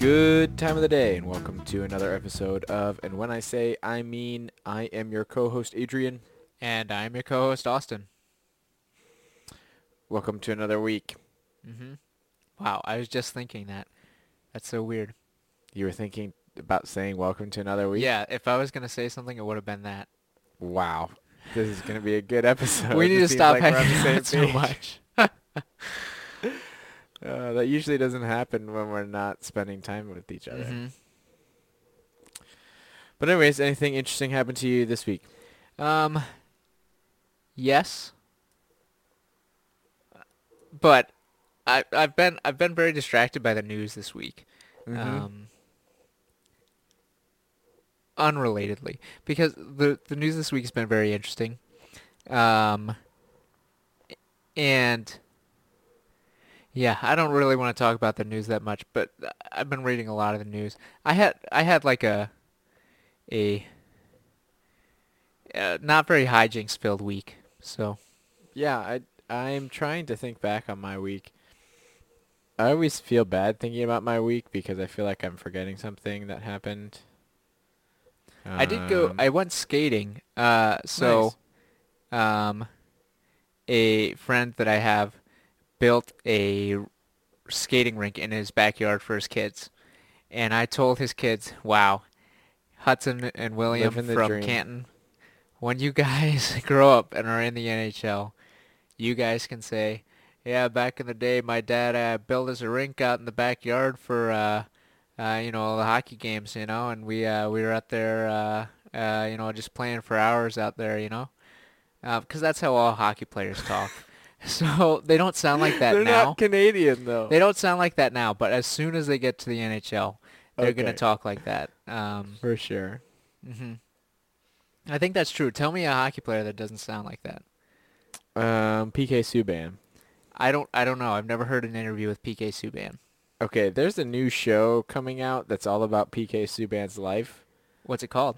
Good time of the day, and welcome to another episode of And When I Say I Mean, I am your co-host Adrian. And I'm your co-host Austin. Welcome to another week. Mm-hmm. Wow, I was just thinking that. That's so weird. You were thinking about saying welcome to another week? Yeah, if I was gonna say something, it would have been that. Wow. This is going to be a good episode. we need to stop like hanging out so much. Uh, that usually doesn't happen when we're not spending time with each other. Mhm. But anyways, anything interesting happened to you this week? Um. Yes. But I I've been I've been very distracted by the news this week. Mhm. Um. Unrelatedly, because the the news this week has been very interesting. Um. And. Yeah, I don't really want to talk about the news that much, but I've been reading a lot of the news. I had I had like a a uh, not very hijinks filled week. So Yeah, I I'm trying to think back on my week. I always feel bad thinking about my week because I feel like I'm forgetting something that happened. I did go. Um, I went skating. Uh, so, um, a friend that I have built a skating rink in his backyard for his kids, and I told his kids, "Wow, Hudson and William from dream. Canton, when you guys grow up and are in the NHL, you guys can say." Yeah, back in the day, my dad uh, built us a rink out in the backyard for uh, uh, you know, the hockey games, you know, and we uh, we were out there, uh, uh, you know, just playing for hours out there, you know, because that's how all hockey players talk. so they don't sound like that They're now. not Canadian though. They don't sound like that now, but as soon as they get to the NHL, they're gonna talk like that. Um, for sure. hmm I think that's true. Tell me a hockey player that doesn't sound like that. Um, PK Subban. I don't. I don't know. I've never heard an interview with PK Subban. Okay, there's a new show coming out that's all about PK Subban's life. What's it called?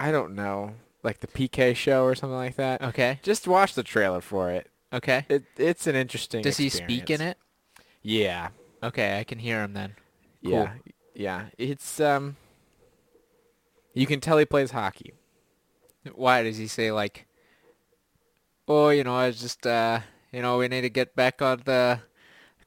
I don't know, like the PK show or something like that. Okay. Just watch the trailer for it. Okay. It it's an interesting. Does he speak in it? Yeah, Okay, I can hear him then. Cool. yeah, yeah. It's um. You can tell he plays hockey. Why does he say like, oh, you know, I was just, uh, you know, we need to get back on the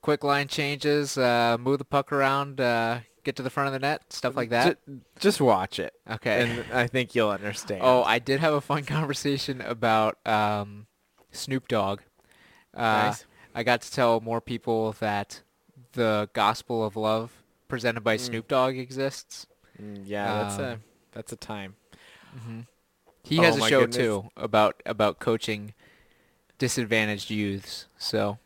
quick line changes, uh, move the puck around, uh, get to the front of the net, stuff like that. Ju- just watch it, okay. and I think you'll understand. oh, I did have a fun conversation about um, Snoop Dogg. Uh, Nice. I got to tell more people that the Gospel of Love presented by Mm. Snoop Dogg exists. Mm, yeah, that's a um, that's a time. hmm He Oh has a show goodness. too about about coaching disadvantaged youths. So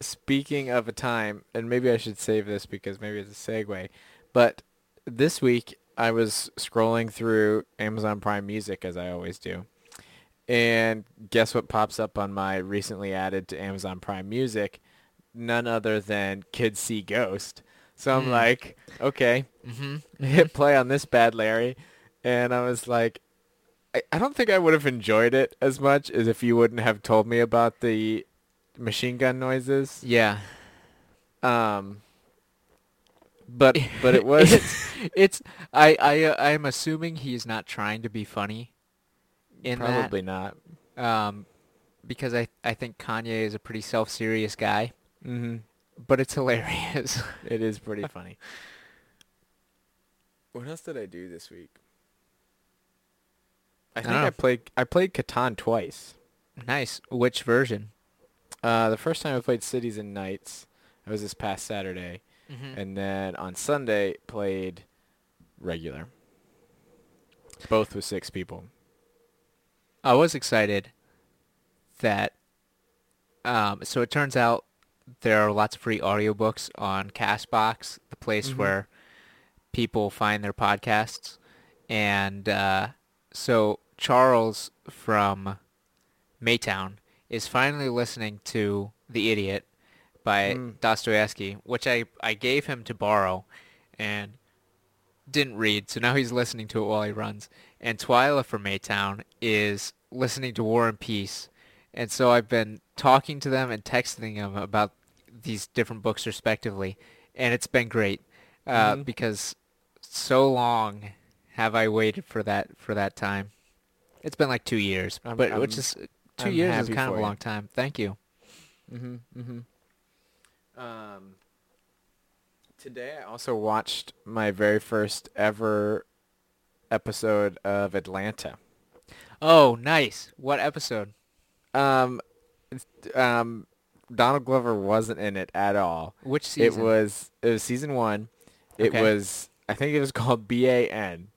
Speaking of a time, and maybe I should save this because maybe it's a segue, but this week I was scrolling through Amazon Prime Music as I always do. And guess what pops up on my recently added to Amazon Prime Music? None other than Kids See Ghost. So I'm Mm. like, okay, hmm hit play on this bad Larry. And I was like, I, I don't think I would have enjoyed it as much as if you wouldn't have told me about the machine gun noises. yeah, Um, but but it was it's, it's I I uh, I'm assuming he's not trying to be funny in probably not. um, because I I think Kanye is a pretty self-serious guy, hmm but it's hilarious. It is pretty funny. What else did I do this week? I think don't I, played I played Catan twice. nice. Which version? Uh, the first time I played Cities and Knights, it was this past Saturday, Mm-hmm. and then on Sunday played regular. Both with six people. I was excited that um so it turns out there are lots of free audiobooks on Castbox, the place Mhm. where people find their podcasts. And uh so Charles from Maytown is finally listening to The Idiot by Mm. Dostoevsky, which I, I gave him to borrow and didn't read, so now he's listening to it while he runs. And Twyla from Maytown is listening to War and Peace. And so I've been talking to them and texting them about these different books respectively, and it's been great. uh, Mhm. because so long have I waited for that for that time. It's been like two years, I'm- but I'm- which is 2 I'm years is kind of a you. long time. Thank you. Mm-hmm. Mm-hmm. Um, today I also watched my very first ever episode of Atlanta. Oh, nice. What episode? Um, um, Donald Glover wasn't in it at all. Which season? It was it was season one. It Okay. was I think it was called B A N.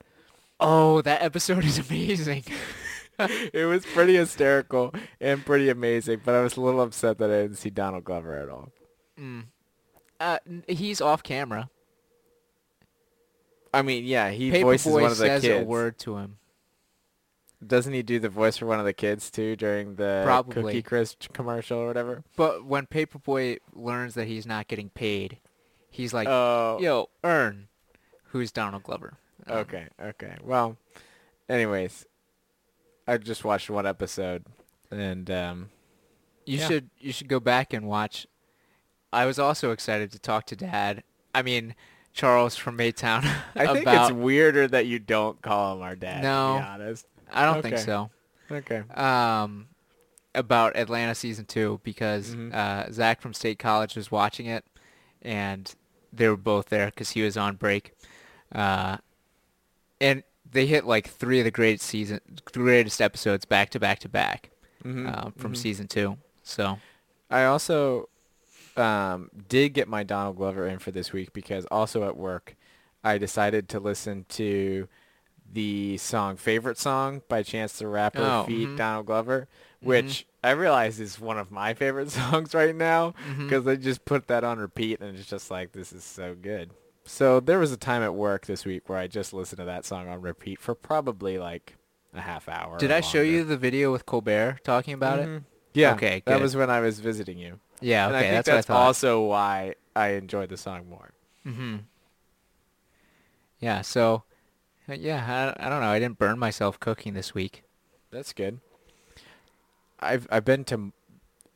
Oh, that episode is amazing. it was pretty hysterical and pretty amazing, but I was a little upset that I didn't see Donald Glover at all. mm. Uh, he's off camera. I mean, yeah, he Paper Boi voices one of the says kids. a word to him. Doesn't he do the voice for one of the kids too during the Probably. Cookie Crisp commercial or whatever? But when Paper Boi learns that he's not getting paid, he's like, Oh, "Yo, earn." Who's Donald Glover? Um, okay, okay. Well, anyways, I just watched one episode, and um, You Yeah. should you should go back and watch. I was also excited to talk to Dad. I mean, Charles from Maytown I think about. it's weirder that you don't call him our dad. No. to be honest. I don't think so. Okay. Um, about Atlanta season two because Mhm. uh, Zach from State College was watching it, and they were both there because he was on break, uh, and they hit like three of the greatest season, greatest episodes back to back to back Mhm, um, from mhm. season two. So I also um, did get my Donald Glover in for this week because also at work, I decided to listen to the song "Favorite Song" by Chance the Rapper Oh, feat mhm. Donald Glover, which I realize is one of my favorite songs right now because I just put that on repeat and it's just like this is so good. So there was a time at work this week where I just listened to that song on repeat for probably like a half hour. did I show you the video with Colbert talking about it? Mhm. Yeah. Okay, That good. was when I was visiting you. Yeah, and I think that's, that's, I also why I enjoyed the song more. hmm Yeah, so uh, yeah, I, I don't know. I didn't burn myself cooking this week. That's good. I've I've been to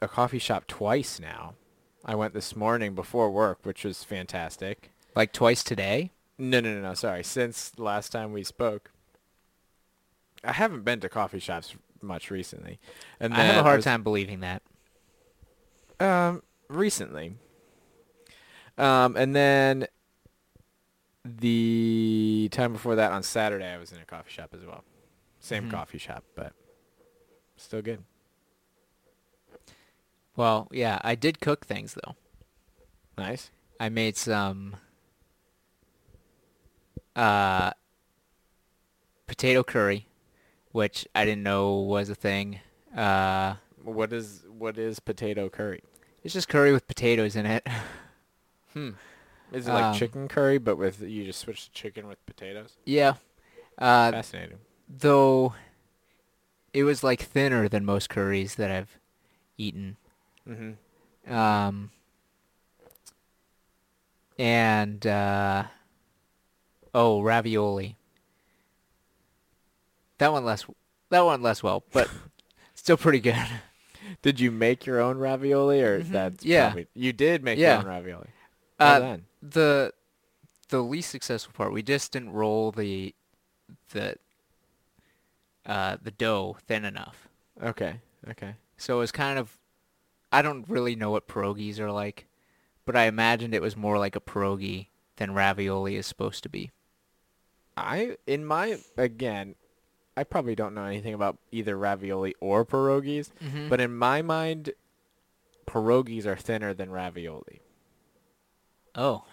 a coffee shop twice now. I went this morning before work, which was fantastic. Like twice today. No, no, no, no. Sorry. Since the last time we spoke, I haven't been to coffee shops much recently. And I have a hard was- time believing that. Um, recently. Um, and then the time before that on Saturday, I was in a coffee shop as well. Same Mhm. coffee shop, but still good. Well, yeah, I did cook things though. Nice. I made some uh potato curry, which I didn't know was a thing. Uh What is what is potato curry? It's just curry with potatoes in it. Hmm. Is it like Um, chicken curry, but with you just switch the chicken with potatoes? yeah. Uh Fascinating. though it was like thinner than most curries that I've eaten. Mm-hmm. Um, and uh, oh, ravioli. That one less. That one less well, but still pretty good. Did you make your own ravioli, or Mhm. that's Yeah. Probably, you did make Yeah. your own ravioli. How Uh, then? the the least successful part, we just didn't roll the the uh, the dough thin enough. Okay. Okay. So it was kind of. I don't really know what pierogies are like, but I imagined it was more like a pierogi than ravioli is supposed to be. I in my again, I probably don't know anything about either ravioli or pierogies, Mm-hmm. but in my mind, pierogies are thinner than ravioli. Oh,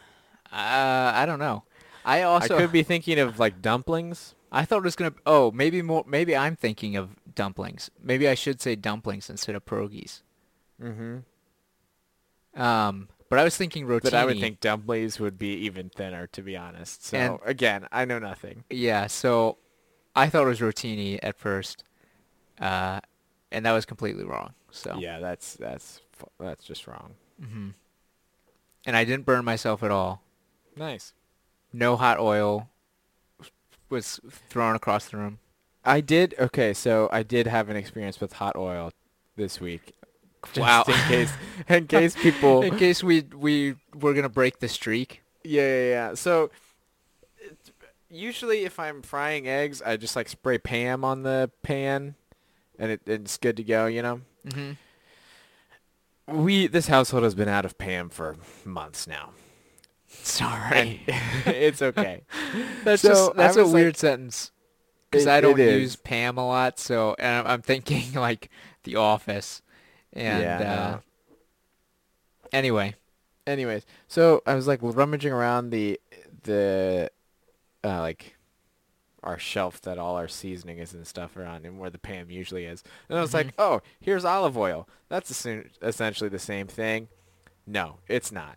uh, I don't know. I also I could be thinking of like dumplings. I thought it was gonna. Oh, maybe more. Maybe I'm thinking of dumplings. Maybe I should say dumplings instead of pierogies. Mm-hmm. Um, but I was thinking rotini. But I would think dumplings would be even thinner, to be honest. So And- again, I know nothing. Yeah. So I thought it was rotini at first, uh, and that was completely wrong. So Yeah, that's that's that's just wrong. hmm And I didn't burn myself at all. Nice. No hot oil was thrown across the room. I did okay, so I did have an experience with hot oil this week. Just Wow. in case in case people In case we we were gonna break the streak. Yeah, yeah, yeah. So usually if I'm frying eggs, I just like spray Pam on the pan and it, it's good to go, you know? Mm-hmm. We this household has been out of Pam for months now. Sorry. it's okay. That's So, just that's a weird like- sentence because I don't use Pam a lot, so and I'm, thinking like The Office, and Yeah, uh, anyway, Anyways, so I was like rummaging around the the uh, like our shelf that all our seasoning is and stuff are on, and where the Pam usually is. And I was like, oh, here's olive oil. That's essentially the same thing. No, it's not.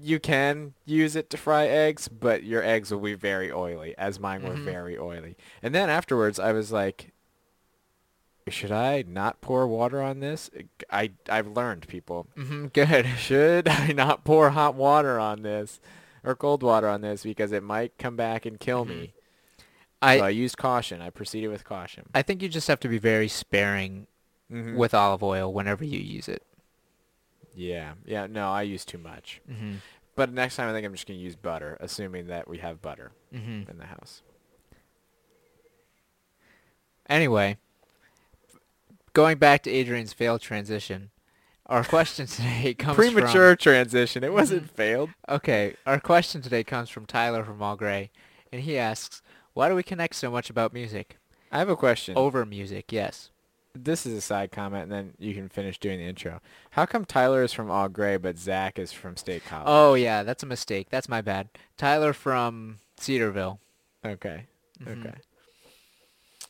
You can use it to fry eggs, but your eggs will be very oily, as mine were Mhm. very oily. And then afterwards, I was like, should I not pour water on this? I I've learned, people. hmm good. Should I not pour hot water on this or cold water on this because it might come back and kill me? I so I used caution. I proceeded with caution. I think you just have to be very sparing Mhm. with olive oil whenever you use it. yeah, yeah. No, I use too much. Mm-hmm. But next time, I think I'm just gonna use butter, assuming that we have butter Mm-hmm. in the house. Anyway, going back to Adrian's failed transition, our question today comes Premature transition. It wasn't Mhm. failed. From, okay, our question today comes from Tyler from All Gray, and he asks, "Why do we connect so much about music? I have a question. Over music, yes. This is a side comment, and then you can finish doing the intro. How come Tyler is from All Gray, but Zach is from State College? Oh yeah, that's a mistake. That's my bad. Tyler from Cedarville. okay. Mhm. Okay.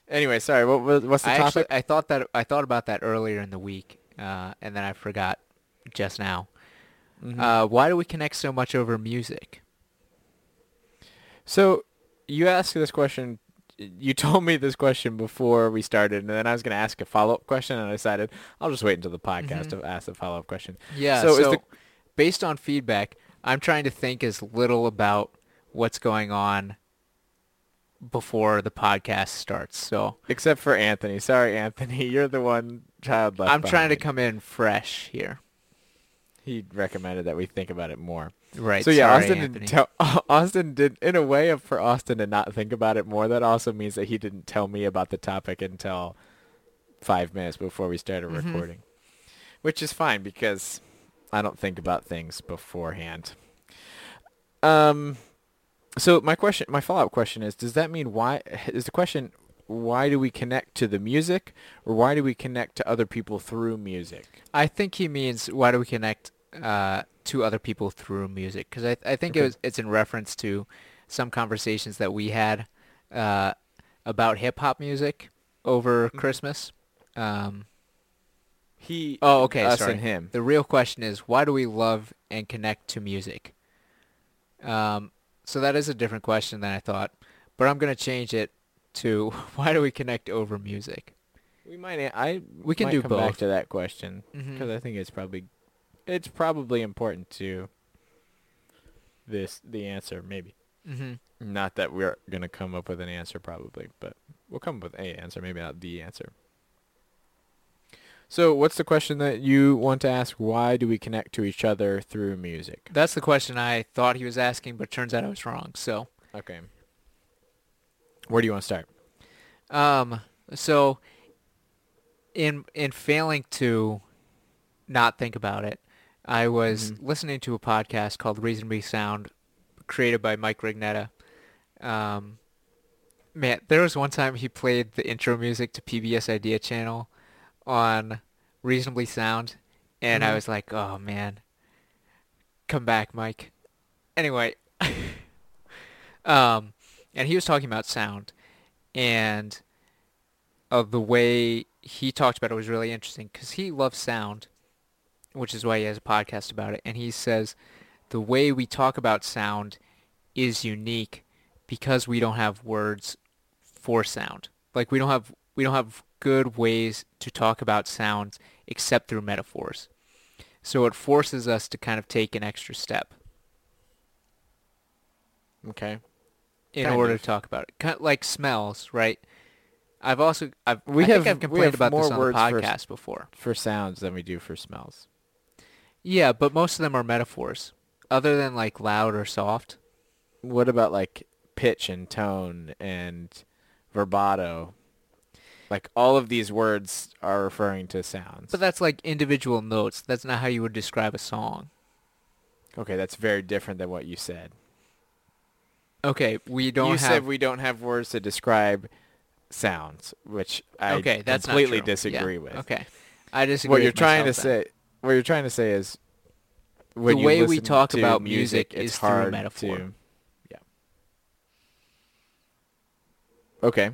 Anyway, sorry. What was what's the I topic? actually I thought that I thought about that earlier in the week, uh, and then I forgot just now. Mhm. Uh, why do we connect so much over music? So you asked this question. You told me this question before we started, and then I was going to ask a follow-up question, and I decided I'll just wait until the podcast Mhm. to ask the follow-up question. Yeah. So So, the- based on feedback, I'm trying to think as little about what's going on before the podcast starts. So Except for Anthony. Sorry, Anthony. You're the one child left. I'm trying to come in fresh here. He recommended that we think about it more. Right. so yeah, sorry, Austin Anthony. didn't tell. Austin did in a way of for Austin to not think about it more. That also means that he didn't tell me about the topic until five minutes before we started Mhm. recording, which is fine because I don't think about things beforehand. Um, so my question, my follow-up question is: Does that mean why? Is the question why do we connect to the music, or why do we connect to other people through music? I think he means why do we connect uh, to other people through music? Because I, I think it was, it's in reference to some conversations that we had uh, about hip hop music over Mhm. Christmas. Um, He. Oh, okay, Us sorry. and him. the real question is why do we love and connect to music? Um, so that is a different question than I thought, but I'm gonna change it to why do we connect over music? We might. I We can do come back to that question because I think it's probably, it's probably important to. This the answer maybe hmm not that we're gonna come up with an answer probably, but we'll come up with a answer maybe not the answer. So what's the question that you want to ask? Why do we connect to each other through music? That's the question I thought he was asking, but turns out I was wrong. So. Okay. Where do you want to start? Um. So, in in failing to not think about it, I was Mhm. listening to a podcast called Reasonably Sound, created by Mike Rugnetta. Um, man, there was one time he played the intro music to PBS Idea Channel on Reasonably Sound, and I Mhm. was like, "Oh man, come back, Mike." Anyway, um, and he was talking about sound, and of the way he talked about it was really interesting because he loves sound, which is why he has a podcast about it. And he says the way we talk about sound is unique because we don't have words for sound. Like we don't have we don't have good ways to talk about sounds except through metaphors. So it forces us to kind of take an extra step Okay. in Kind order of. to talk about it. Kind of like smells, right? I've also I've We I have- think I've we complained have about this on the words for- before. For sounds than we do for smells. Yeah, but most of them are metaphors. other than like loud or soft. What about like pitch and tone and vibrato? Like all of these words are referring to sounds. But that's like individual notes. That's not how you would describe a song. okay, that's very different than what you said. Okay, we don't have you have. said we don't have words to describe sounds, which I okay, that's completely disagree Yeah, with. Okay, I disagree. What you're with trying to then. say, what you're trying to say is, The way we talk about music, music is through hard metaphor. To, yeah. Okay.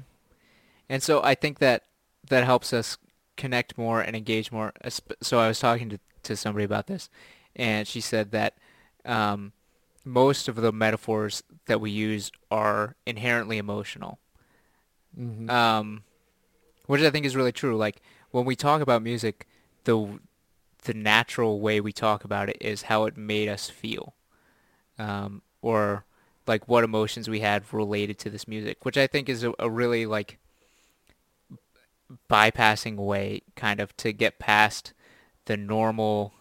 And so I think that that helps us connect more and engage more. So I was talking to, to somebody about this, and she said that um, most of the metaphors that we use are inherently emotional, Mm-hmm. um, which I think is really true. Like when we talk about music, the the natural way we talk about it is how it made us feel, um, or like what emotions we had related to this music, which I think is a, a really like bypassing way kind of to get past the normal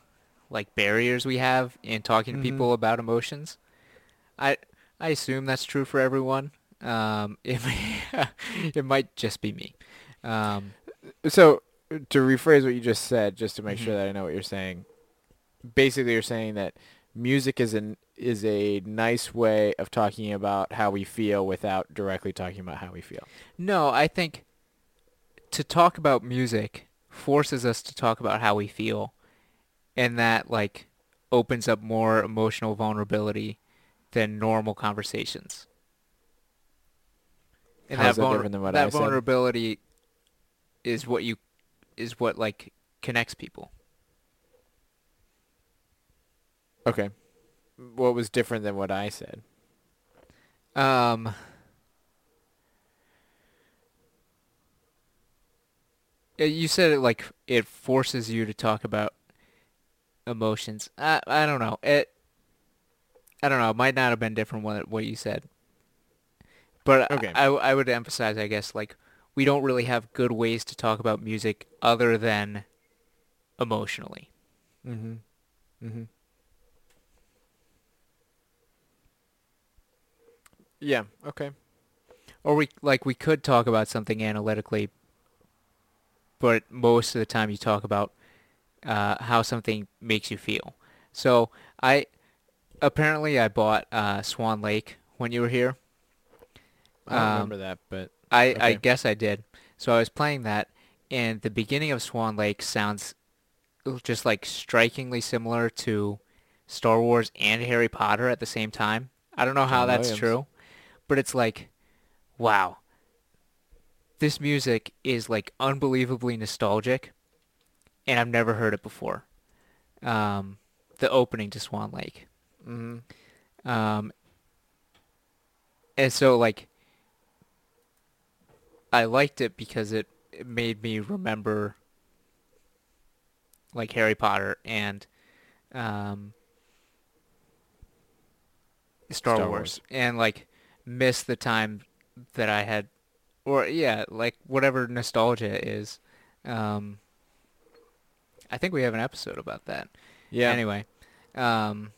like barriers we have in talking to Mhm. people about emotions. I I assume that's true for everyone. Um, it it might just be me. Um, So to rephrase what you just said, just to make Mhm. sure that I know what you're saying, basically you're saying that music is an is a nice way of talking about how we feel without directly talking about how we feel. no, I think to talk about music forces us to talk about how we feel, and that like opens up more emotional vulnerability than normal conversations. And How's that, that different than what that I said? vulnerability is what you is what like connects people. Okay. What was different than what I said? Um, you said it like it forces you to talk about emotions. I I don't know. It I don't know. It might not have been different what what you said. But Okay. I I would emphasize I guess like we don't really have good ways to talk about music other than emotionally. Mm-hmm. Mm-hmm. Yeah. Okay. Or we like we could talk about something analytically, but most of the time you talk about uh, how something makes you feel. So I apparently I bought uh, Swan Lake when you were here. I don't Um, remember that, but I I guess I did. So I was playing that, and the beginning of Swan Lake sounds just like strikingly similar to Star Wars and Harry Potter at the same time. I don't know how John that's Williams. true, but it's like, wow. This music is like unbelievably nostalgic, and I've never heard it before. Um, the opening to Swan Lake. mm-hmm. Um, and so like, I liked it because it, it made me remember like Harry Potter and um, Star, Star Wars. Wars. and like miss the time that I had, or yeah, like whatever nostalgia is. Um, I think we have an episode about that. yeah. Anyway, um,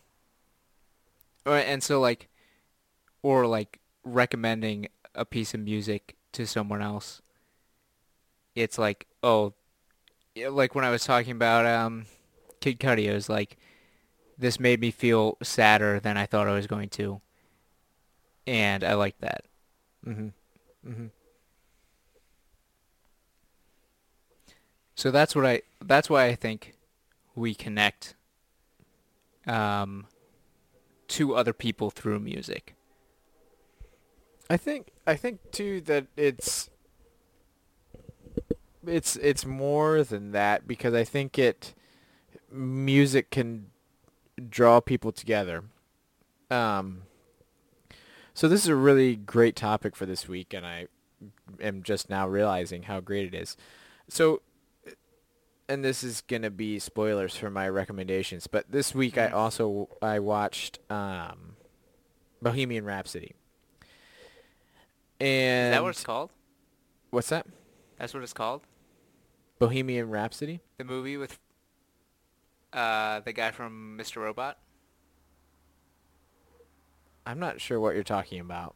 or, and so like, or like recommending a piece of music to someone else. It's like, oh, like when I was talking about um, Kid Cudi, it was like, this made me feel sadder than I thought I was going to, and I like that. Mm-hmm. Mm-hmm. So that's what I. That's why I think we connect um, to other people through music. I think I think too that it's it's it's more than that because I think it music can draw people together. Um so this is a really great topic for this week and I am just now realizing how great it is. So and this is going to be spoilers for my recommendations, but this week I also I watched um Bohemian Rhapsody. And Is that what it's called? what's that? That's what it's called. Bohemian Rhapsody? The movie with uh, the guy from Mr. Robot. I'm not sure what you're talking about.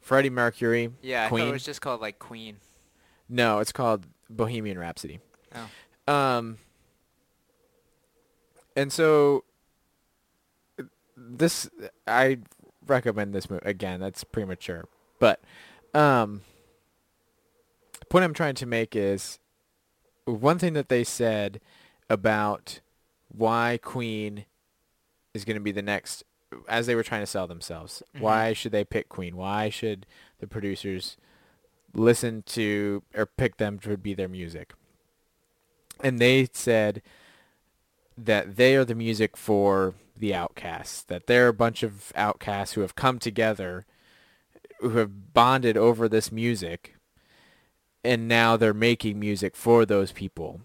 Freddie Mercury. Yeah, I Queen. thought it was just called like Queen. No, it's called Bohemian Rhapsody. Oh. Um, and so this I recommend this movie again. That's premature, but um, point I'm trying to make is one thing that they said about why Queen is going to be the next as they were trying to sell themselves. Mhm. Why should they pick Queen? Why should the producers listen to or pick them to be their music? And they said that they are the music for the outcasts, that they're a bunch of outcasts who have come together, who have bonded over this music, and now they're making music for those people.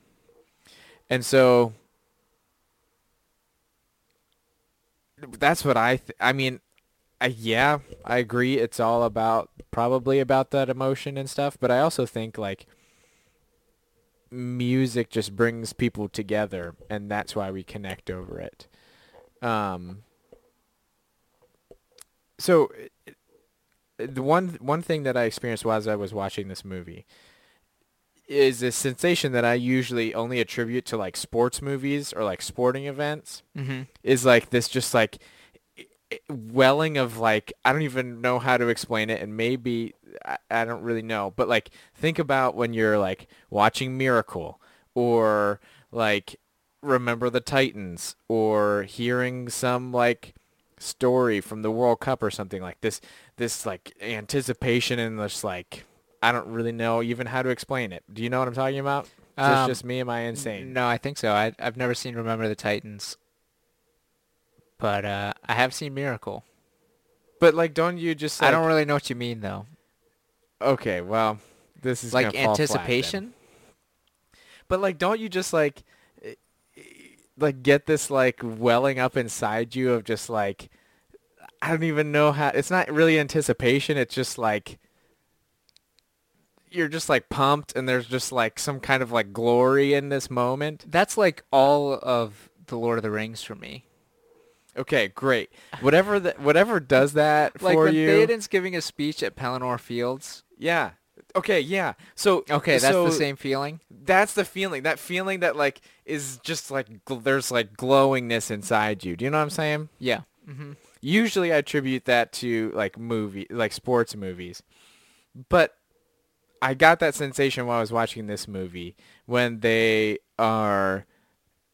And so that's what I th- I mean I, yeah, I agree it's all about probably about that emotion and stuff, but I also think like music just brings people together and that's why we connect over it. Um so the one one thing that I experienced while I was watching this movie is a sensation that I usually only attribute to like sports movies or like sporting events Mm-hmm. is like this just like welling of like I don't even know how to explain it and maybe I, I don't really know but like think about when you're like watching Miracle or like Remember the Titans or hearing some like story from the World Cup or something like this this like anticipation and this like I don't really know even how to explain it. Do you know what I'm talking about? Is this Um, just me? Am I insane? No, I think so. I, I've never seen Remember the Titans, but uh, I have seen Miracle. But like, don't you just? I don't really know what you mean though. Okay, well, this is Like flat anticipation. But like, don't you just like, like get this like welling up inside you of just like, I don't even know how. It's not really anticipation. It's just like you're just like pumped, and there's just like some kind of like glory in this moment. That's like all of the Lord of the Rings for me. Okay, great. Whatever that, whatever does that Like for when you. Theoden's giving a speech at Pelennor Fields. yeah. Okay. Yeah. So Okay, that's so the same feeling. That's the feeling. That feeling that like is just like gl- there's like glowingness inside you. Do you know what I'm saying? Yeah. Mm-hmm. Usually I attribute that to like movie, like sports movies. But I got that sensation while I was watching this movie when they are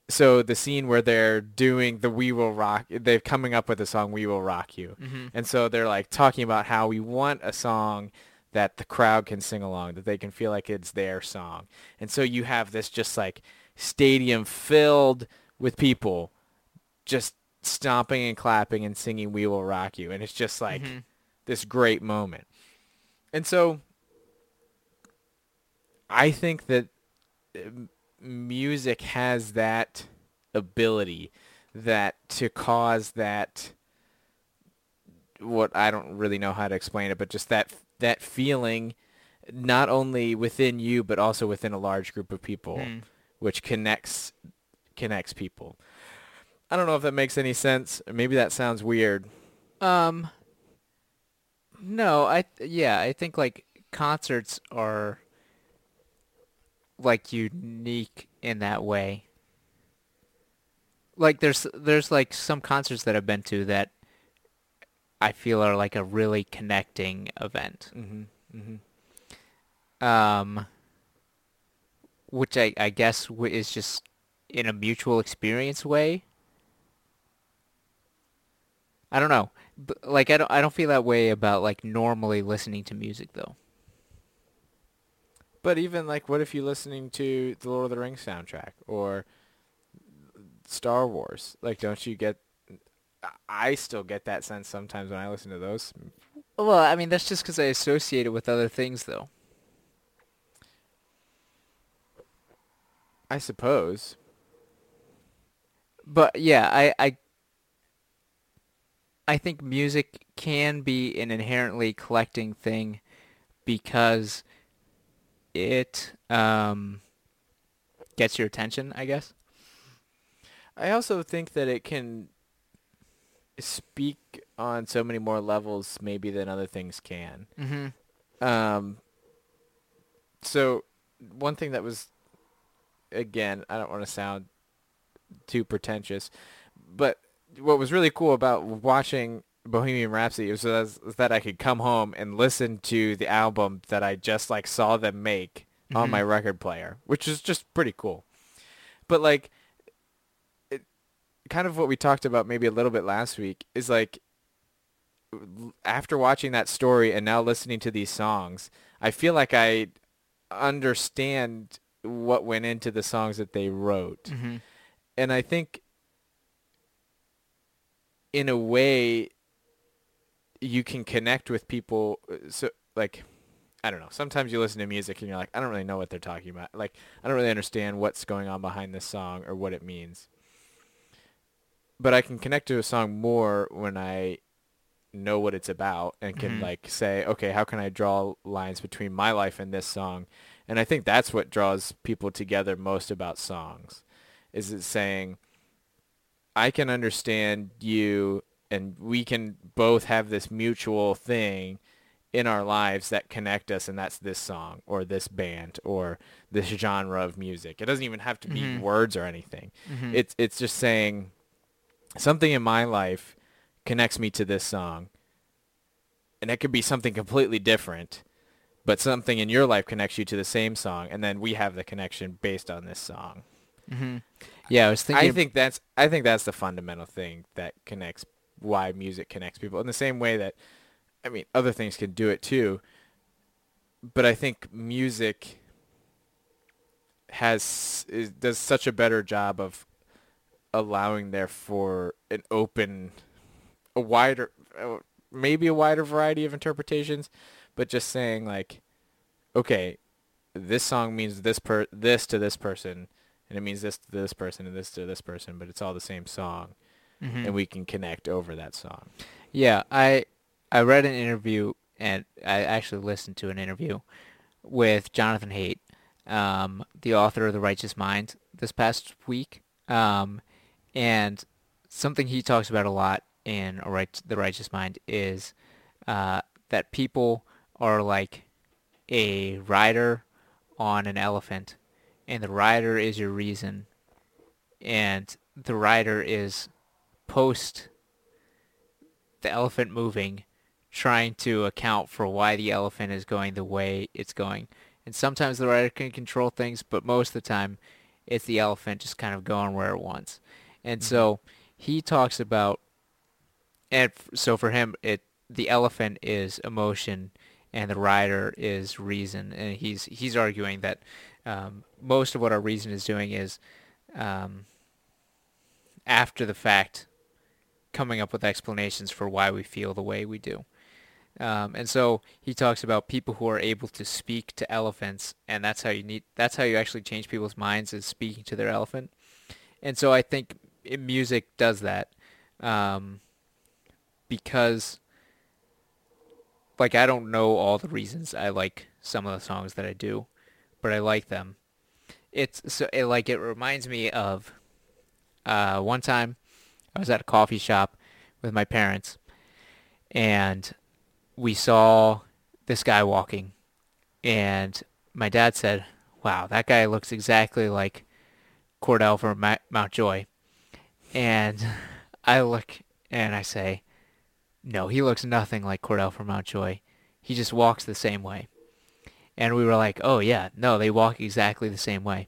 so the scene where they're doing the We Will Rock they're coming up with the song We Will Rock You. Mm-hmm. And so they're like talking about how we want a song that the crowd can sing along, that they can feel like it's their song. And so you have this just like stadium filled with people just stomping and clapping and singing We Will Rock You. And it's just like Mhm. this great moment. And so I think that um, music has that ability that to cause that what I don't really know how to explain it, but just that that feeling not only within you but also within a large group of people Mm. which connects connects people. I don't know if that makes any sense. Maybe that sounds weird. Um. No, I yeah, I think like concerts are like unique in that way. Like there's there's like some concerts that I've been to that I feel are like a really connecting event. Mhm. Mhm. Um which I I guess w- is just in a mutual experience way. I don't know. B like I don't I don't feel that way about like normally listening to music though. But even like, what if you're listening to the Lord of the Rings soundtrack or Star Wars? Like, don't you get? I still get that sense sometimes when I listen to those. Well, I mean that's just cuz I associate it with other things though. I suppose. But yeah, I I I think music can be an inherently collecting thing because it um gets your attention, I guess. I also think that it can speak on so many more levels maybe than other things can. Mm-hmm. Um, so one thing that was, again, I don't want to sound too pretentious, but what was really cool about watching Bohemian Rhapsody was, was that I could come home and listen to the album that I just like saw them make on Mhm. my record player, which is just pretty cool. But like, it, kind of what we talked about maybe a little bit last week is like, after watching that story and now listening to these songs, I feel like I understand what went into the songs that they wrote Mm-hmm. and I think in a way you can connect with people uh, so like I don't know. Sometimes you listen to music and you're like, I don't really know what they're talking about. Like, I don't really understand what's going on behind this song or what it means. But I can connect to a song more when I know what it's about and can Mhm. like say, okay, how can I draw lines between my life and this song? And I think that's what draws people together most about songs is it saying I can understand you and we can both have this mutual thing in our lives that connect us and that's this song or this band or this genre of music. It doesn't even have to be Mhm. words or anything. Mm-hmm. It's it's just saying something in my life connects me to this song. And it could be something completely different, but something in your life connects you to the same song and then we have the connection based on this song. mm-hmm. Yeah, I was thinking. I think that's I think that's the fundamental thing that connects why music connects people in the same way that I mean other things can do it too. But I think music has is, does such a better job of allowing there for an open a wider uh, maybe a wider variety of interpretations, but just saying like okay, this song means this per this to this person and it means this to this person and this to this person, but it's all the same song, Mhm. and we can connect over that song. Yeah, I I read an interview and I actually listened to an interview with Jonathan Haidt, um, the author of The Righteous Mind, this past week. Um, and something he talks about a lot in a right, The Righteous Mind is uh, that people are like a rider on an elephant, and the rider is your reason, and the rider is post the elephant moving, trying to account for why the elephant is going the way it's going. And sometimes the rider can control things, but most of the time it's the elephant just kind of going where it wants. And so he talks about, and f- so for him, it the elephant is emotion and the rider is reason. And he's he's arguing that um, most of what our reason is doing is um, after the fact coming up with explanations for why we feel the way we do. Um, and so he talks about people who are able to speak to elephants, and that's how you need. That's how you actually change people's minds is speaking to their elephant. And so I think music does that um, because, like, I don't know all the reasons I like some of the songs that I do, but I like them. It's so it, like it reminds me of uh, one time I was at a coffee shop with my parents, and we saw this guy walking, and my dad said, "Wow, that guy looks exactly like Cordell from Ma- Mountjoy," and I look and I say, "No, he looks nothing like Cordell from Mountjoy. He just walks the same way." And we were like, "Oh yeah, no, they walk exactly the same way,"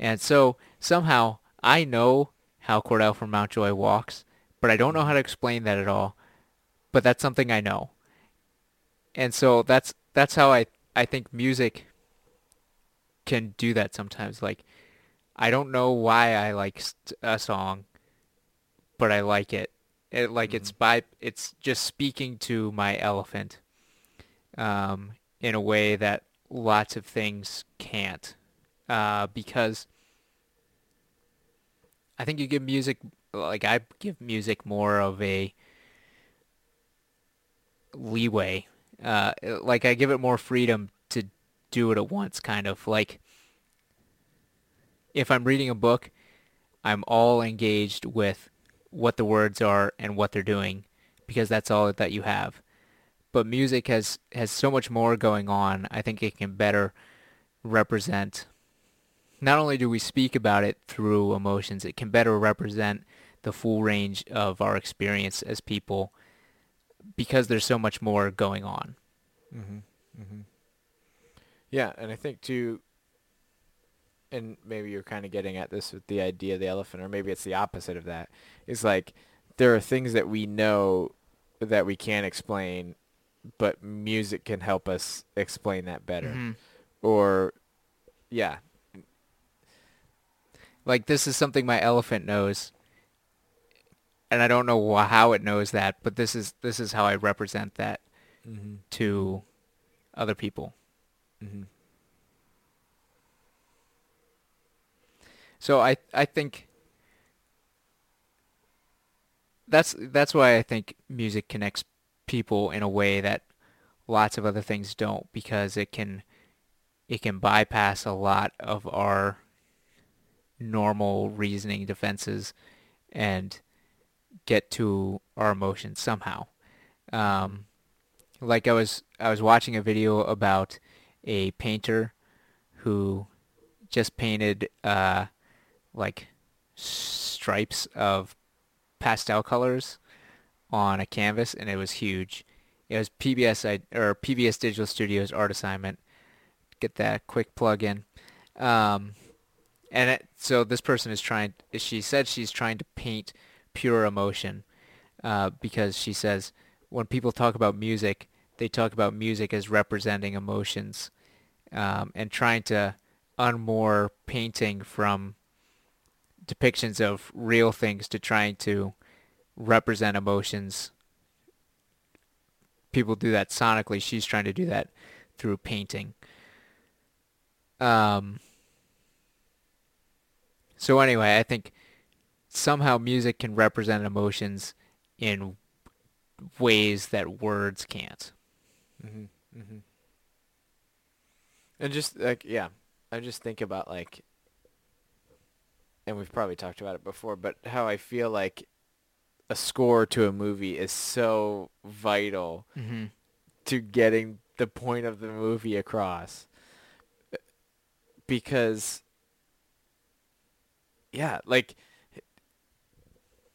and so somehow I know how Cordell from Mountjoy walks, but I don't know how to explain that at all. But that's something I know. And so that's that's how I I think music can do that sometimes. Like I don't know why I like a song, but I like it. It like it's by it's just speaking to my elephant um, in a way that lots of things can't uh, because I think you give music like I give music more of a leeway. Uh, like I give it more freedom to do it at once, kind of like if I'm reading a book, I'm all engaged with what the words are and what they're doing because that's all that you have. But music has has so much more going on. I think it can better represent not only do we speak about it through emotions, it can better represent the full range of our experience as people because there's so much more going on. Mhm. Mhm. Yeah, and I think too and maybe you're kind of getting at this with the idea of the elephant or maybe it's the opposite of that. Is like there are things that we know that we can't explain but music can help us explain that better. Mhm. Or yeah. Like this is something my elephant knows. And I don't know wh- how it knows that, but this is this is how I represent that Mhm. to other people. Mhm. So I I think that's that's why I think music connects people in a way that lots of other things don't because it can it can bypass a lot of our normal reasoning defenses and get to our emotions somehow. Um, like I was I was watching a video about a painter who just painted uh, like stripes of pastel colors on a canvas, and it was huge. It was PBS or PBS Digital Studios art assignment. Get that quick plug in. Um, and it, so this person is trying. She said she's trying to paint pure emotion uh, because she says when people talk about music, they talk about music as representing emotions um, and trying to unmoor painting from depictions of real things to trying to represent emotions. People do that sonically. She's trying to do that through painting. Um, so anyway, I think somehow music can represent emotions in ways that words can't. Mhm. Mhm. And just like yeah, I just think about like and we've probably talked about it before, but how I feel like a score to a movie is so vital Mm-hmm. to getting the point of the movie across. Because yeah, like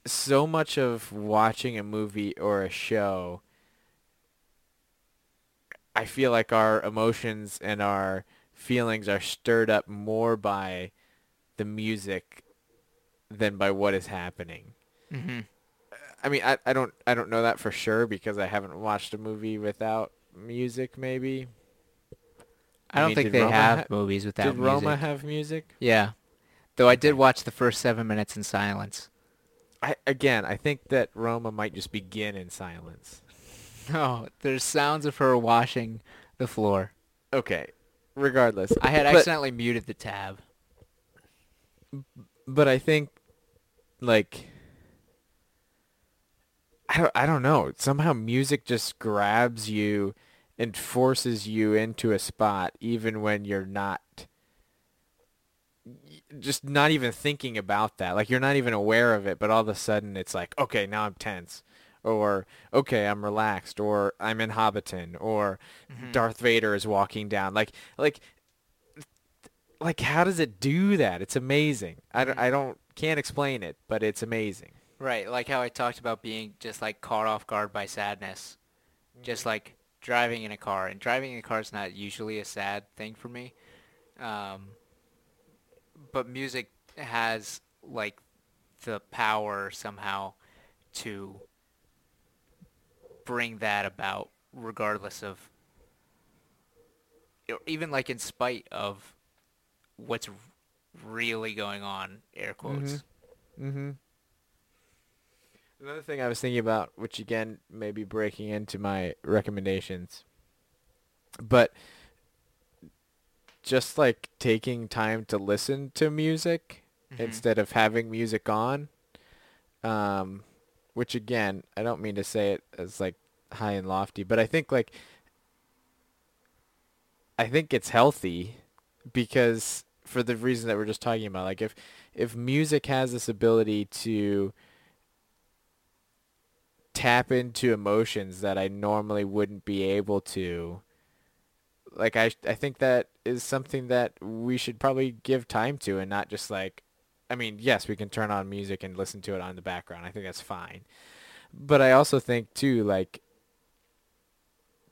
so much of watching a movie or a show I feel like our emotions and our feelings are stirred up more by the music than by what is happening. Mm-hmm. I mean, I, I don't I don't know that for sure because I haven't watched a movie without music. Maybe I don't mean, think they Roma have ha- movies without music. did music. Roma have music? yeah. Though I did watch the first seven minutes in silence. I again, I think that Roma might just begin in silence. No, there's sounds of her washing the floor. Okay, regardless, I had but, accidentally muted the tab. but I think like I don't I don't know. Somehow music just grabs you and forces you into a spot even when you're not just not even thinking about that. Like you're not even aware of it, but all of a sudden it's like, okay, now I'm tense. Or okay, I'm relaxed, or I'm in Hobbiton, or Mm-hmm. Darth Vader is walking down. Like like like how does it do that? It's amazing. I don't, I don't can't explain it, but it's amazing. Right, like how I talked about being just like caught off guard by sadness. Just like driving in a car. And driving in a car is not usually a sad thing for me. Um, but music has like the power somehow to bring that about regardless of even like in spite of what's really going on air quotes Mm-hmm. Another thing I was thinking about, which again may be breaking into my recommendations, but just like taking time to listen to music Mhm. instead of having music on, um, which again, I don't mean to say it as like high and lofty, but I think like I think it's healthy because for the reason that we're just talking about, like if if music has this ability to tap into emotions that I normally wouldn't be able to. Like I I think that is something that we should probably give time to and not just like I mean, yes, we can turn on music and listen to it on the background. I think that's fine. But I also think too like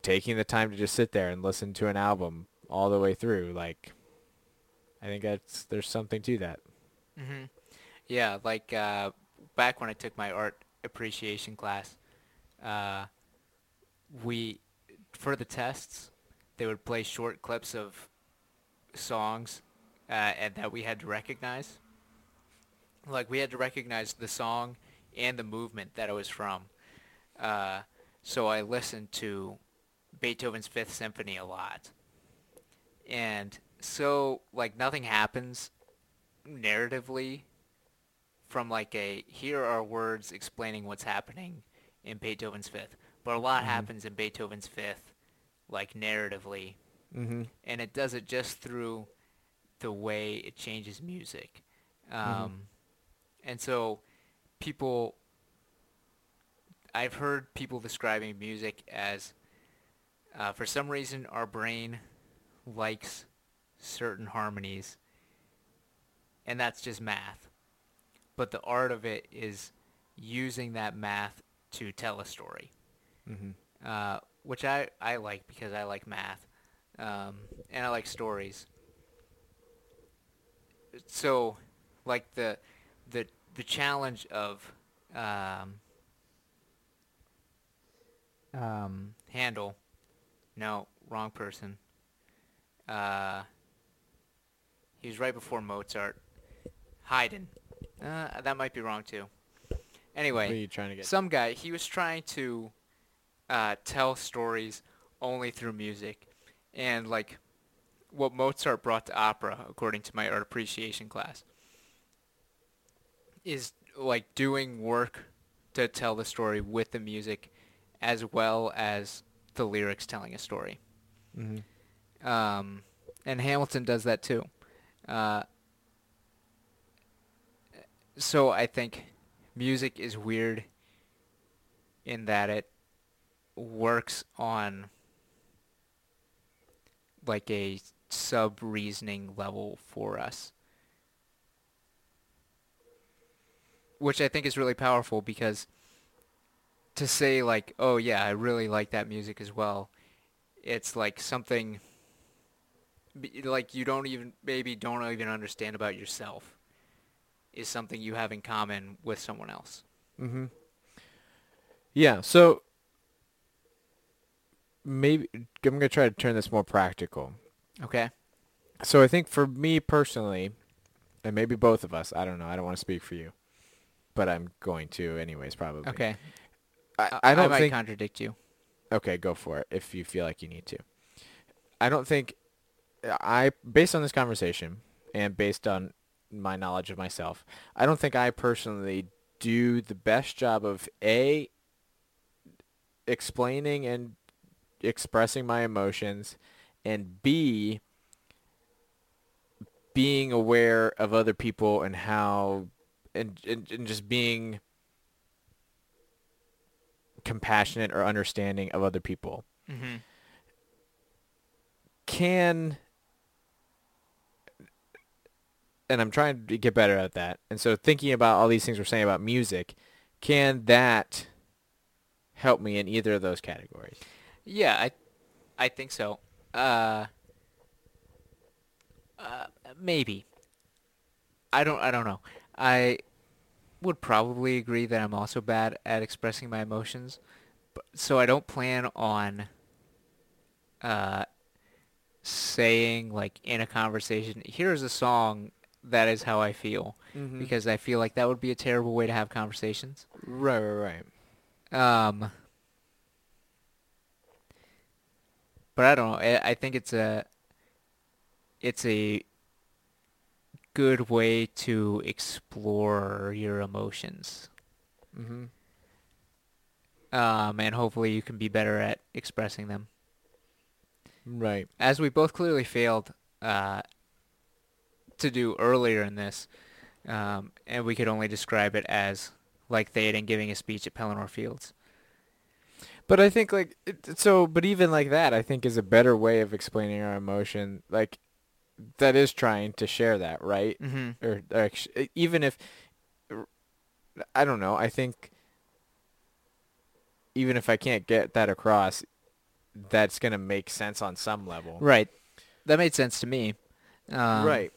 taking the time to just sit there and listen to an album all the way through like I think that's there's something to that. Mhm. Yeah, like uh back when I took my art appreciation class, uh we for the tests, they would play short clips of songs uh, and that we had to recognize. Like we had to recognize the song and the movement that it was from. Uh, so I listened to Beethoven's Fifth Symphony a lot. And so like nothing happens narratively from like a here are words explaining what's happening in Beethoven's Fifth, but a lot Mhm. happens in Beethoven's Fifth, like narratively, Mhm. and it does it just through the way it changes music, um, and so people. I've heard people describing music as, uh, for some reason, our brain likes certain harmonies, and that's just math. But the art of it is using that math to tell a story, Mhm. uh, which I, I like because I like math, um, and I like stories. So, like the the the challenge of um, um, Handel, no, wrong person. Uh, he was right before Mozart. Haydn. Uh, that might be wrong too. What are Anyway, you trying to get? some guy he was trying to uh, tell stories only through music, and like what Mozart brought to opera, according to my art appreciation class, is like doing work to tell the story with the music, as well as the lyrics telling a story. Mhm. Um, and Hamilton does that too. Uh, so I think music is weird in that it works on like a sub reasoning level for us. Which I think is really powerful because to say like, oh yeah, I really like that music as well, it's like something like you don't even maybe don't even understand about yourself is something you have in common with someone else. Mhm. Yeah. So maybe I'm gonna try to turn this more practical. Okay. So I think for me personally, and maybe both of us, I don't know. I don't want to speak for you, but I'm going to anyways. Probably. Okay. I, I don't I might think. contradict you. Okay, go for it if you feel like you need to. I don't think I based on this conversation and based on my knowledge of myself, I don't think I personally do the best job of a explaining and expressing my emotions and b being aware of other people and how and, and, and just being compassionate or understanding of other people Mm-hmm. can and I'm trying to get better at that. And so thinking about all these things we're saying about music, can that help me in either of those categories? Yeah, I, I think so. Uh, uh, maybe. I don't. I don't know. I would probably agree that I'm also bad at expressing my emotions, but, so I don't plan on uh, saying like in a conversation, "Here's a song that is how I feel," Mm-hmm. because I feel like that would be a terrible way to have conversations. right, right, right. Um, but I don't know. I, think it's a it's a good way to explore your emotions. Mm-hmm. Um, and hopefully you can be better at expressing them. Right. As we both clearly failed uh, to do earlier in this, um, and we could only describe it as like Theoden giving a speech at Pelennor Fields. But I think like it, so, but even like that, I think is a better way of explaining our emotion. Like that is trying to share that, right? Mm-hmm. Or, or even if I don't know, I think even if I can't get that across, that's gonna make sense on some level. Right. That made sense to me. Um, right.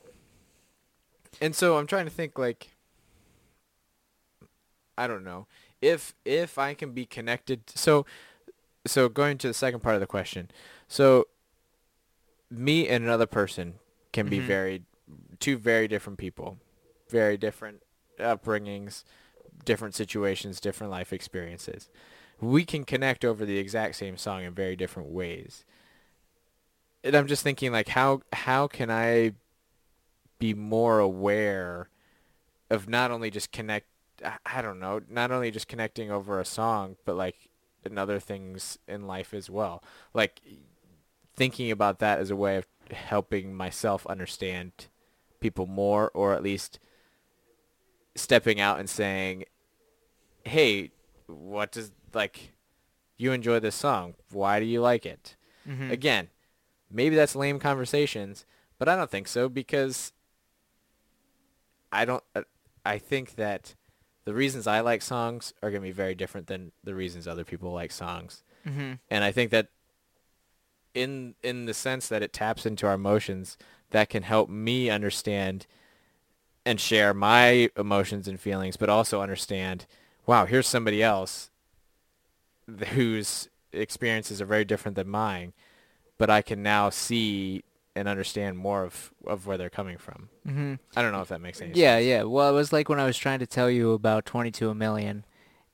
And so I'm trying to think like I don't know. If if I can be connected so so going to the second part of the question. So me and another person can be Mhm. very two very different people. Very different upbringings, different situations, different life experiences. We can connect over the exact same song in very different ways. And I'm just thinking like how how can I be more aware of not only just connect I- don't know, not only just connecting over a song, but like in other things in life as well. Like thinking about that as a way of helping myself understand people more or at least stepping out and saying, "Hey, what does like you enjoy this song? Why do you like it?" mhm. Again, maybe that's lame conversations, but I don't think so because I don't. uh, I think that the reasons I like songs are going to be very different than the reasons other people like songs, Mhm. and I think that in in the sense that it taps into our emotions, that can help me understand and share my emotions and feelings, but also understand, wow, here's somebody else whose experiences are very different than mine, but I can now see and understand more of, of where they're coming from. Mhm. I don't know if that makes any Yeah, sense. yeah. Yeah. Well, it was like when I was trying to tell you about 22 a million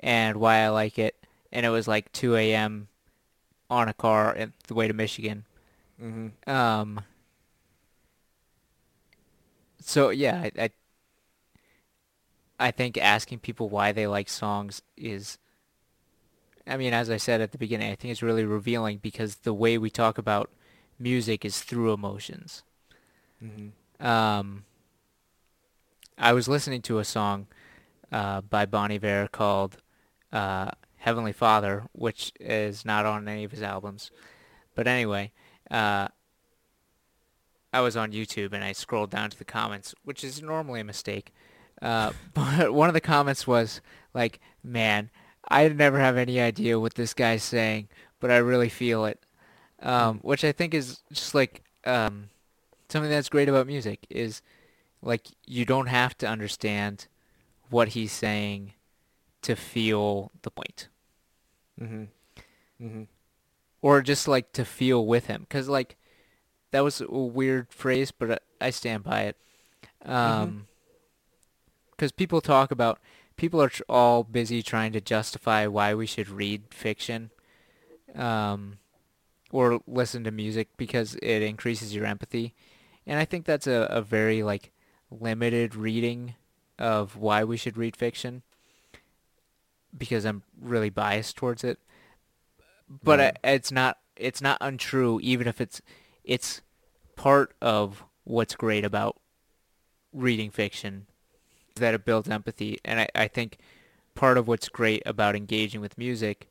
and why I like it, and it was like 2 a.m. on a car the way to Michigan. Mm-hmm. Um. So yeah, I, I I think asking people why they like songs is, I mean, as I said at the beginning, I think it's really revealing because the way we talk about music is through emotions. Mm-hmm. Um, I was listening to a song uh, by Bon Iver called uh, "Heavenly Father," which is not on any of his albums. But anyway, uh, I was on YouTube and I scrolled down to the comments, which is normally a mistake. Uh, but one of the comments was like, "Man, I never have any idea what this guy's saying, but I really feel it," um, which I think is just like um, something that's great about music is like you don't have to understand what he's saying to feel the point. Mm-hmm. Mm-hmm. or just like to feel with him. Because like that was a weird phrase but I- stand by it. Um because people talk about people are tr- all busy trying to justify why we should read fiction. Um or listen to music because it increases your empathy. And i think that's a, a very like limited reading of why we should read fiction because i'm really biased towards it. But Right. I, it's not it's not untrue even if it's it's part of what's great about reading fiction that it builds empathy. And I, I think part of what's great about engaging with music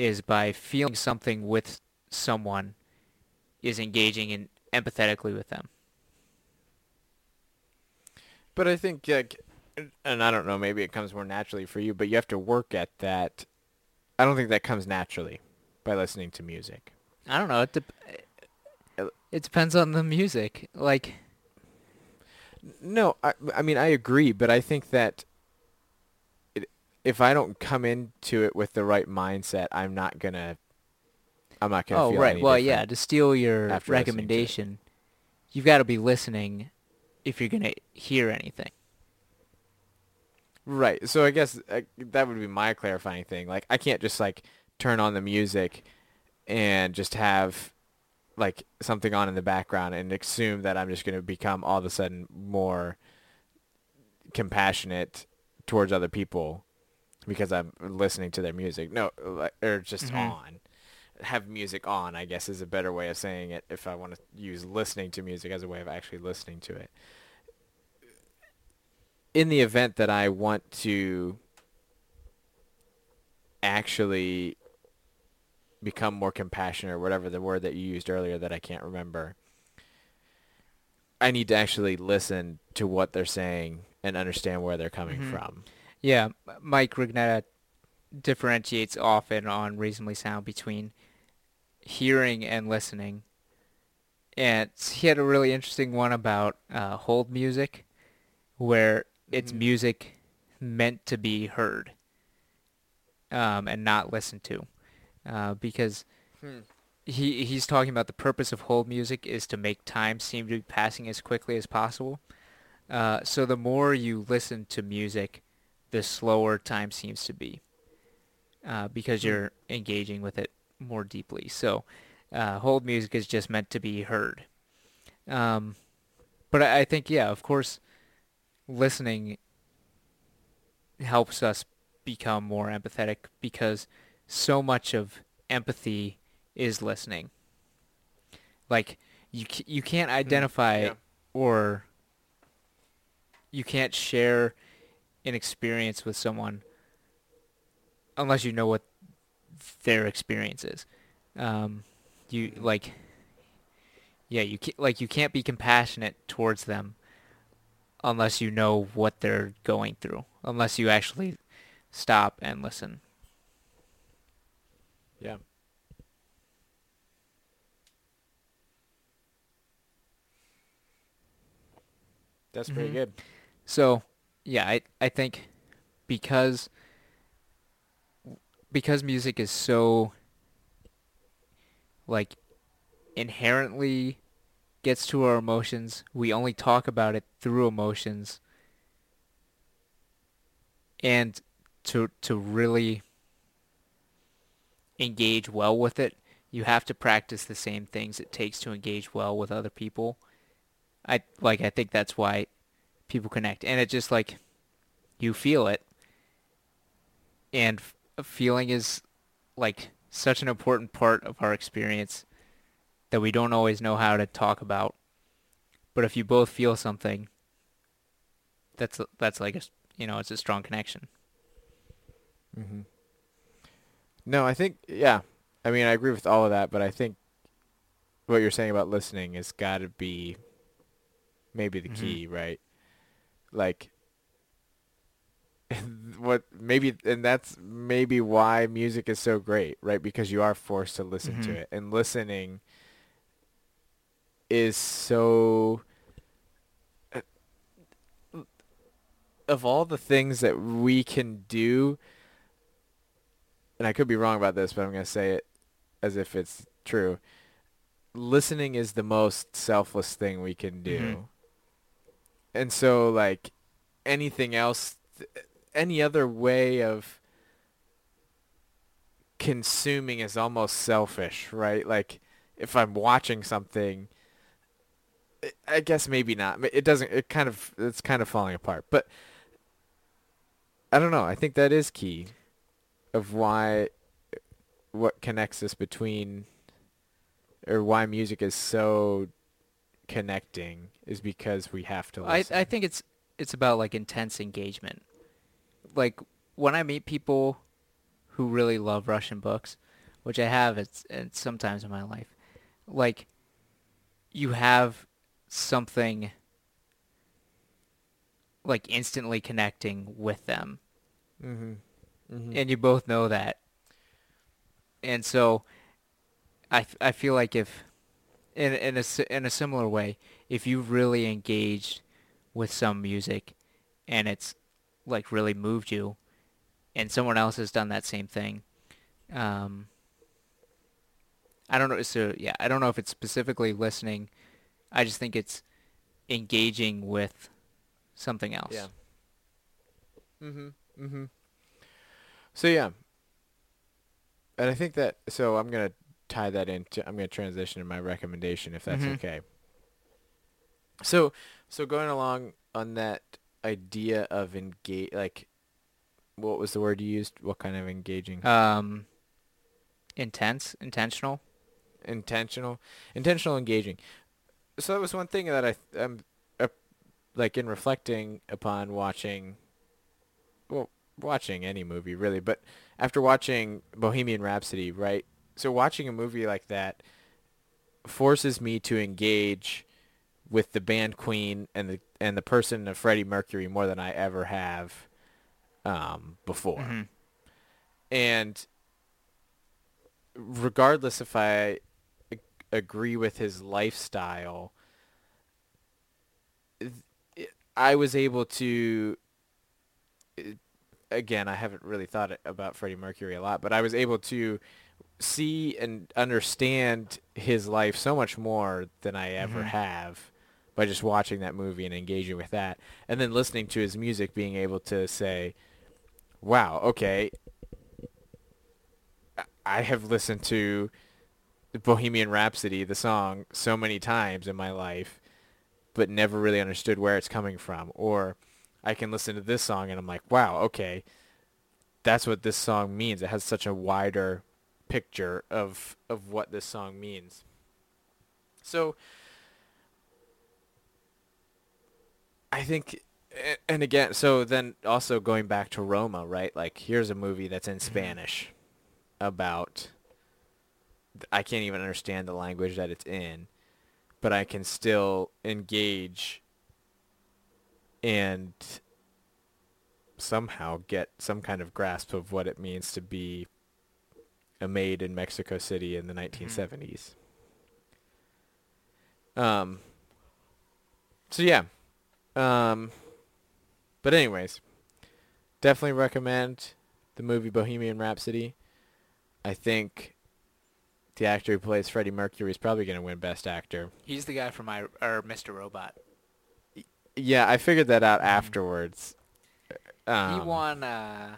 is by feeling something with someone is engaging in empathetically with them But I think, like, and I don't know, maybe it comes more naturally for you, but you have to work at that. I don't think that comes naturally by listening to music. i don't know it, dep- uh, it depends on the music like No, I, I mean I agree, but I think that if I don't come into it with the right mindset, I'm not gonna. I'm not gonna. oh feel right well yeah to steal your after listening to it. recommendation you've got to be listening if you're going to hear anything Right. So I guess uh, that would be my clarifying thing. Like I can't just like turn on the music and just have like something on in the background and assume that I'm just going to become all of a sudden more compassionate towards other people because I'm listening to their music. No, or just Mhm. on. Have music on, I guess is a better way of saying it if I want to use listening to music as a way of actually listening to it. In the event that I want to actually become more compassionate or whatever the word that you used earlier that I can't remember. I need to actually listen to what they're saying and understand where they're coming Mhm. from. Yeah, Mike Rugnetta differentiates often on Reasonably Sound between hearing and listening. And he had a really interesting one about uh, hold music, where it's Mhm. music meant to be heard um, and not listened to. Uh, because Hmm. he he's talking about the purpose of hold music is to make time seem to be passing as quickly as possible. Uh, so the more you listen to music, the slower time seems to be, uh, because Hmm. you're engaging with it more deeply. So uh, hold music is just meant to be heard. Um, but I, I think yeah, of course, listening helps us become more empathetic because so much of empathy is listening. Like you you can't identify yeah. or you can't share an experience with someone unless you know what their experience is. Um, you like yeah, you ca like you can't be compassionate towards them unless you know what they're going through. Unless you actually stop and listen. Yeah. That's pretty Mhm. good. So, yeah, I I think because because music is so like inherently gets to our emotions, we only talk about it through emotions. And to to really engage well with it, you have to practice the same things it takes to engage well with other people. I like I think that's why people connect and it just like you feel it and f- feeling is like such an important part of our experience that we don't always know how to talk about but if you both feel something that's that's like a you know it's a strong connection hmm No, I think yeah. I mean, I agree with all of that, but I think what you're saying about listening has got to be maybe the Mhm. key, right? Like what maybe and that's maybe why music is so great, right? Because you are forced to listen to Mhm. it. And listening is so uh, of all the things that we can do and I could be wrong about this, but I'm going to say it as if it's true. Listening is the most selfless thing we can do. Mhm. And so like anything else any other way of consuming is almost selfish, right? Like if I'm watching something I- guess maybe not. It doesn't it kind of it's kind of falling apart. But I don't know. I think that is key of why what connects us between or why music is so connecting is because we have to I listen. I think it's it's about like intense engagement. Like when I meet people who really love Russian books, which I have it's, it's sometimes in my life, like you have something like instantly connecting with them mm-hmm. Mm-hmm. and you both know that. And so I, I feel like if in in a in a similar way, if you've really engaged with some music and it's like really moved you and someone else has done that same thing um I don't know so yeah, I don't know if it's specifically listening. I just think it's engaging with something else. Yeah. Mhm. Mhm. So yeah. And I think that so I'm going to tie that into I'm going to transition to my recommendation if that's Mhm. okay. So so going along on that idea of engage like what was the word you used? What kind of engaging? Um intense, intentional. intentional intentional engaging so that was one thing that i i'm uh, like in reflecting upon watching well watching any movie really but after watching bohemian rhapsody right so watching a movie like that forces me to engage with the band Queen and the and the person of Freddie Mercury more than I ever have um, before. Mhm. And regardless if I ag- agree with his lifestyle, th- I was able to. Again, I haven't really thought about Freddie Mercury a lot, but I was able to see and understand his life so much more than I ever Mhm. have by just watching that movie and engaging with that, and then listening to his music, being able to say, "Wow, okay, I- I have listened to the Bohemian Rhapsody, the song, so many times in my life, but never really understood where it's coming from." Or I can listen to this song and I'm like, "Wow, okay, that's what this song means. It has such a wider picture of of what this song means." So I think and again, so then also going back to Roma, right? Like here's a movie that's in mm-hmm. Spanish about I can't even understand the language that it's in, but I can still engage and somehow get some kind of grasp of what it means to be a maid in Mexico City in the 1970s. Um so yeah. Um but anyways, definitely recommend the movie Bohemian Rhapsody. I think the actor who plays Freddie Mercury is probably going to win Best Actor. He's the guy from my or Mr. Robot. Yeah, I figured that out Mhm. afterwards. Um, he won uh,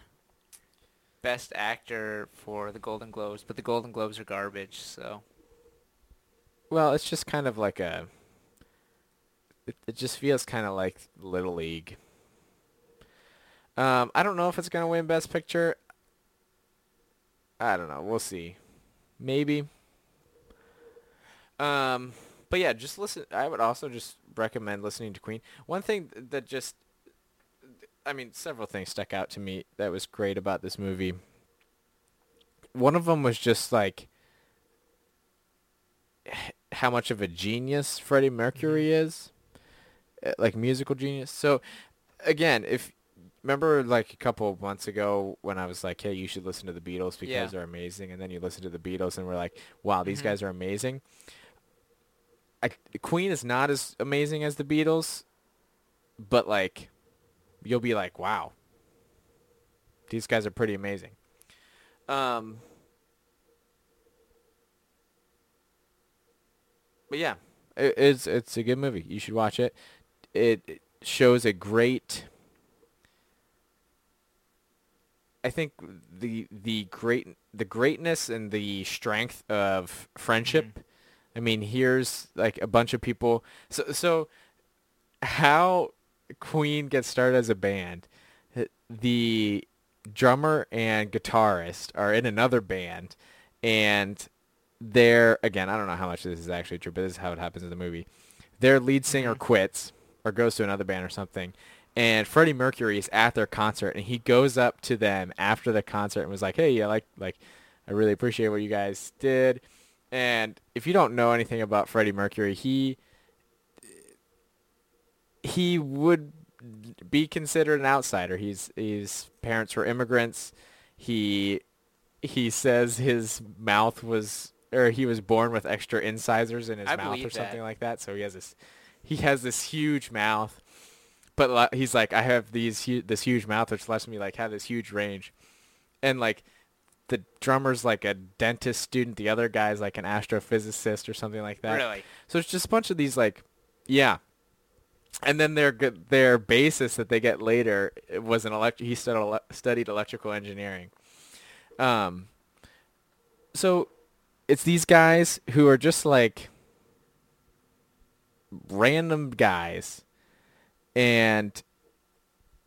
Best Actor for the Golden Globes, but the Golden Globes are garbage. So Well, it's just kind of like a. It, it just feels kind of like Little League. Um, I don't know if it's gonna win Best Picture. I don't know. We'll see. Maybe. Um, but yeah, just listen. I would also just recommend listening to Queen. One thing that just, I mean, several things stuck out to me that was great about this movie. One of them was just like how much of a genius Freddie Mercury is, Uh, like musical genius. So, again, if remember like a couple of months ago when I was like, "Hey, you should listen to the Beatles because Yeah. they're amazing," and then you listen to the Beatles and we're like, "Wow, these Mhm. guys are amazing." I, Queen is not as amazing as the Beatles, but like, you'll be like, "Wow, these guys are pretty amazing." Um, but yeah, it, it's it's a good movie. You should watch it. It, it shows a great. I think the the great the greatness and the strength of friendship. I mean, here's like a bunch of people. So so, how Queen gets started as a band. The drummer and guitarist are in another band, and they're again. I don't know how much this is actually true, but this is how it happens in the movie. Their lead singer Mhm. quits or goes to another band or something, and Freddie Mercury is at their concert, and he goes up to them after the concert and was like, "Hey, I like like, I really appreciate what you guys did." And if you don't know anything about Freddie Mercury, he he would be considered an outsider. He's his parents were immigrants. He he says his mouth was or he was born with extra incisors in his I mouth or something that. like that. So he has this he has this huge mouth. But he's like I have these hu- this huge mouth which lets me like have this huge range. And like the drummer's like a dentist student, the other guy's like an astrophysicist or something like that. really, So it's just a bunch of these like, yeah. And then their their basis that they get later was an elect. He studied studied electrical engineering. Um. So, it's these guys who are just like random guys, and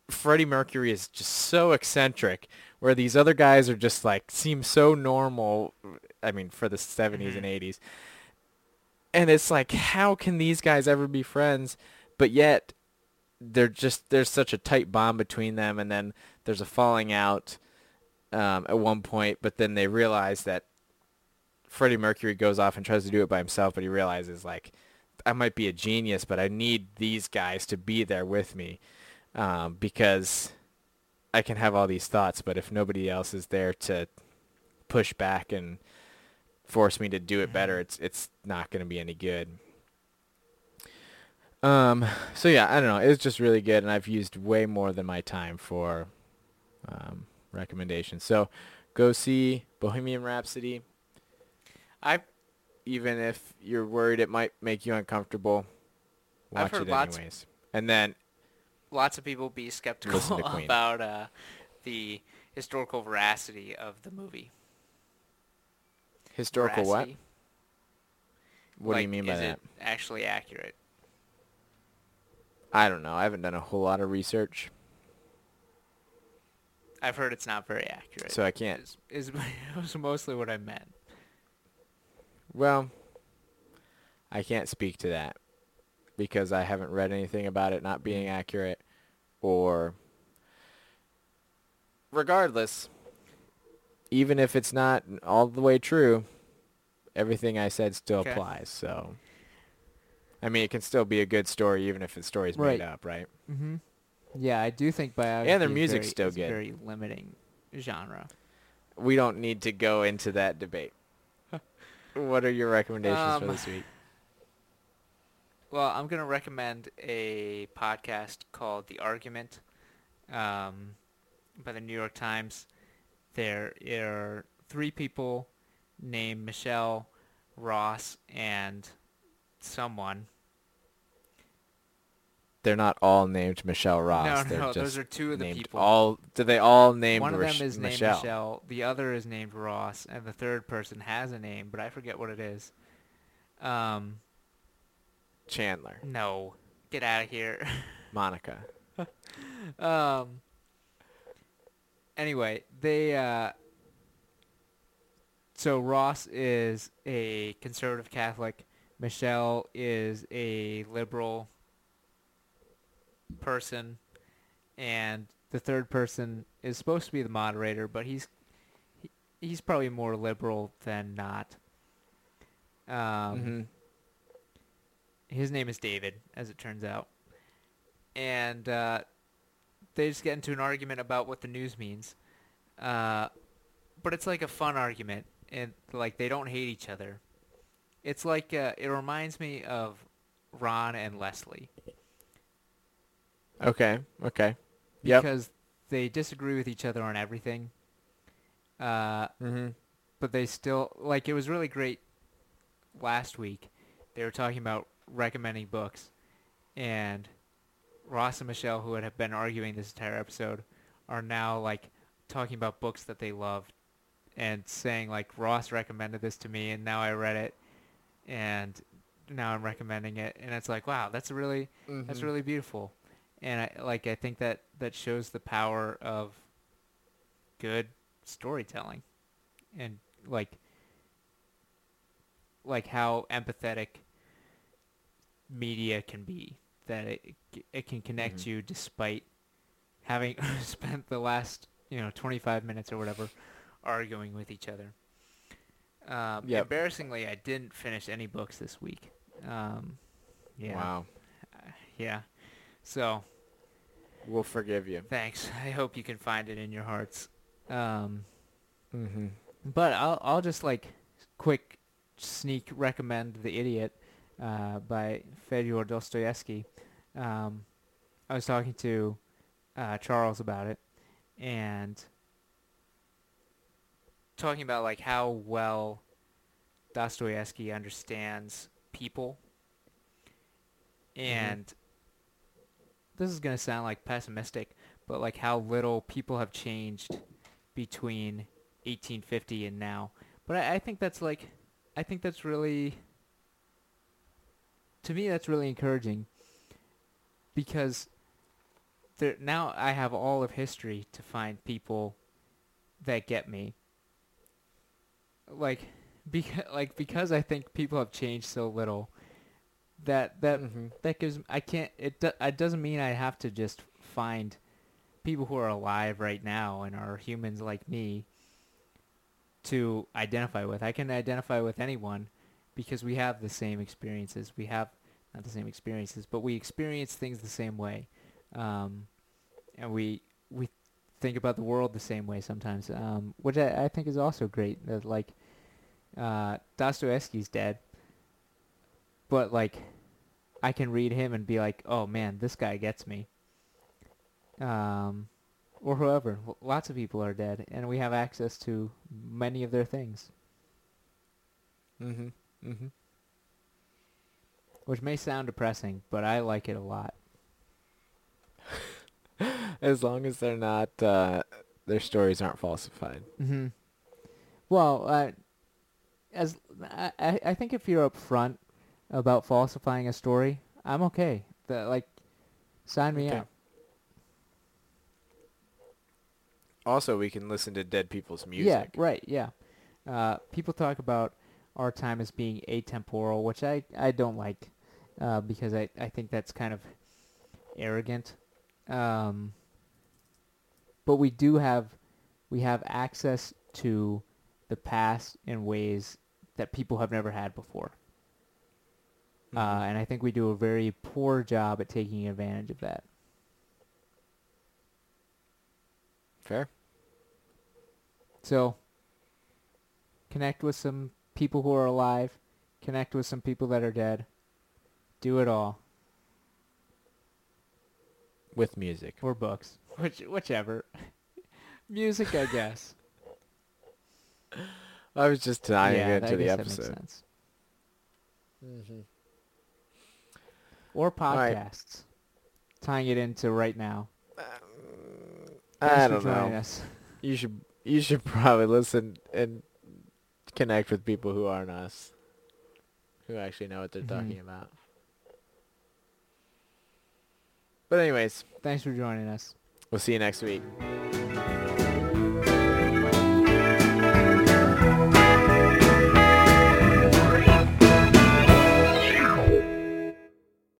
Freddie Mercury is just so eccentric, where these other guys are just like seem so normal. I mean, for the 70s Mhm. and 80s and it's like how can these guys ever be friends but yet they're just there's such a tight bond between them and then there's a falling out um, at one point but then they realize that Freddie Mercury goes off and tries to do it by himself, but he realizes like I might be a genius, but I need these guys to be there with me um, because I can have all these thoughts, but if nobody else is there to push back and force me to do it better, it's it's not going to be any good. Um, so yeah, I don't know. It was just really good, and I've used way more than my time for um, recommendations. So go see Bohemian Rhapsody. I Even if you're worried it might make you uncomfortable, watch it lots- anyways. And then lots of people be skeptical Listen to Queen. about uh, the historical veracity of the movie. historical what? Veracity. What do you mean by is that? it actually accurate? I don't know. I haven't done a whole lot of research, I've heard it's not very accurate. so I can't. is, is was mostly what I meant. Well, I can't speak to that because I haven't read anything about it not being accurate or regardless, even if it's not all the way true, everything I said still Okay. applies. So I mean, it can still be a good story even if the story's Right. made up, right? Mm-hmm. Yeah, I do think biography. And their is music's very- still is a good. Very limiting genre. We don't need to go into that debate. what are your recommendations for Um, this week? Well, I'm gonna recommend a podcast called The Argument, um, by the New York Times. There are three people named Michelle, Ross, and someone. They're not all named Michelle Ross. no, They're no, those are two of the people. all. Do they all named One of them is named Michelle? Michelle. The other is named Ross, and the third person has a name, but I forget what it is. Um, Chandler, no, get out of here. Monica. um. Anyway, they uh. So Ross is a conservative Catholic. Michelle is a liberal person, and the third person is supposed to be the moderator, but he's he, he's probably more liberal than not. Um, hmm his name is David, as it turns out. And uh, they just get into an argument about what the news means. Uh, but it's like a fun argument, and like they don't hate each other. It's like uh, it reminds me of Ron and Leslie Okay. Okay. Yep. because they disagree with each other on everything. Uh, hmm but they still like it was really great last week. They were talking about recommending books, and Ross and Michelle, who had been arguing this entire episode, are now like talking about books that they loved and saying like Ross recommended this to me, and now I read it, and now I'm recommending it, and it's like wow, that's really that's Mm-hmm. really beautiful, and I like I think that that shows the power of good storytelling, and like like how empathetic media can be that it it can connect Mhm. you despite having spent the last you know 25 minutes or whatever arguing with each other. Um, Yep. Embarrassingly, I didn't finish any books this week. Um, yeah. Wow. Uh, yeah. So We'll forgive you. thanks. I hope you can find it in your hearts. Um, Mm-hmm. but I'll I'll just like quick sneak recommend The Idiot uh, by Fyodor Dostoevsky. Um, I was talking to uh, Charles about it and talking about like how well Dostoevsky understands people. And this is going to sound like pessimistic, but like how little people have changed between 1850 and now. But I, I think that's like, I think that's really, to me, that's really encouraging because there now I have all of history to find people that get me. Like, because like because I think people have changed so little. That that Mhm. that gives I can't it do, it doesn't mean I have to just find people who are alive right now and are humans like me to identify with. I can identify with anyone because we have the same experiences. We have not the same experiences, but we experience things the same way, um, and we we think about the world the same way sometimes, um, which I, I think is also great. That like uh, Dostoevsky's dead, but like I can read him and be like, oh man, this guy gets me. Um, or whoever. Lots of people are dead, and we have access to many of their things. Mm-hmm. Mm-hmm. Which may sound depressing, but I like it a lot. as long as they're not, uh, their stories aren't falsified. Mm-hmm. Well, uh, as I, I think if you're upfront about falsifying a story, I'm okay. The, like, sign me okay. up. Also, we can listen to dead people's music. Yeah, right. Yeah. Uh, people talk about our time as being atemporal, which I, I don't like uh, because I, I think that's kind of arrogant. Um, but we do have we have access to the past in ways that people have never had before. Uh, mm-hmm. Uh, and I think we do a very poor job at taking advantage of that. Fair. So, connect with some people who are alive, connect with some people that are dead. Do it all. With music. Or books. Which whichever. music, I guess. I was just tying yeah, it into the episode. Mm-hmm. Or podcasts. Right. Tying it into right now. Um, I don't know. Us. You should you should probably listen and connect with people who aren't us, who actually know what they're mm-hmm. talking about. But anyways, thanks for joining us. We'll see you next week.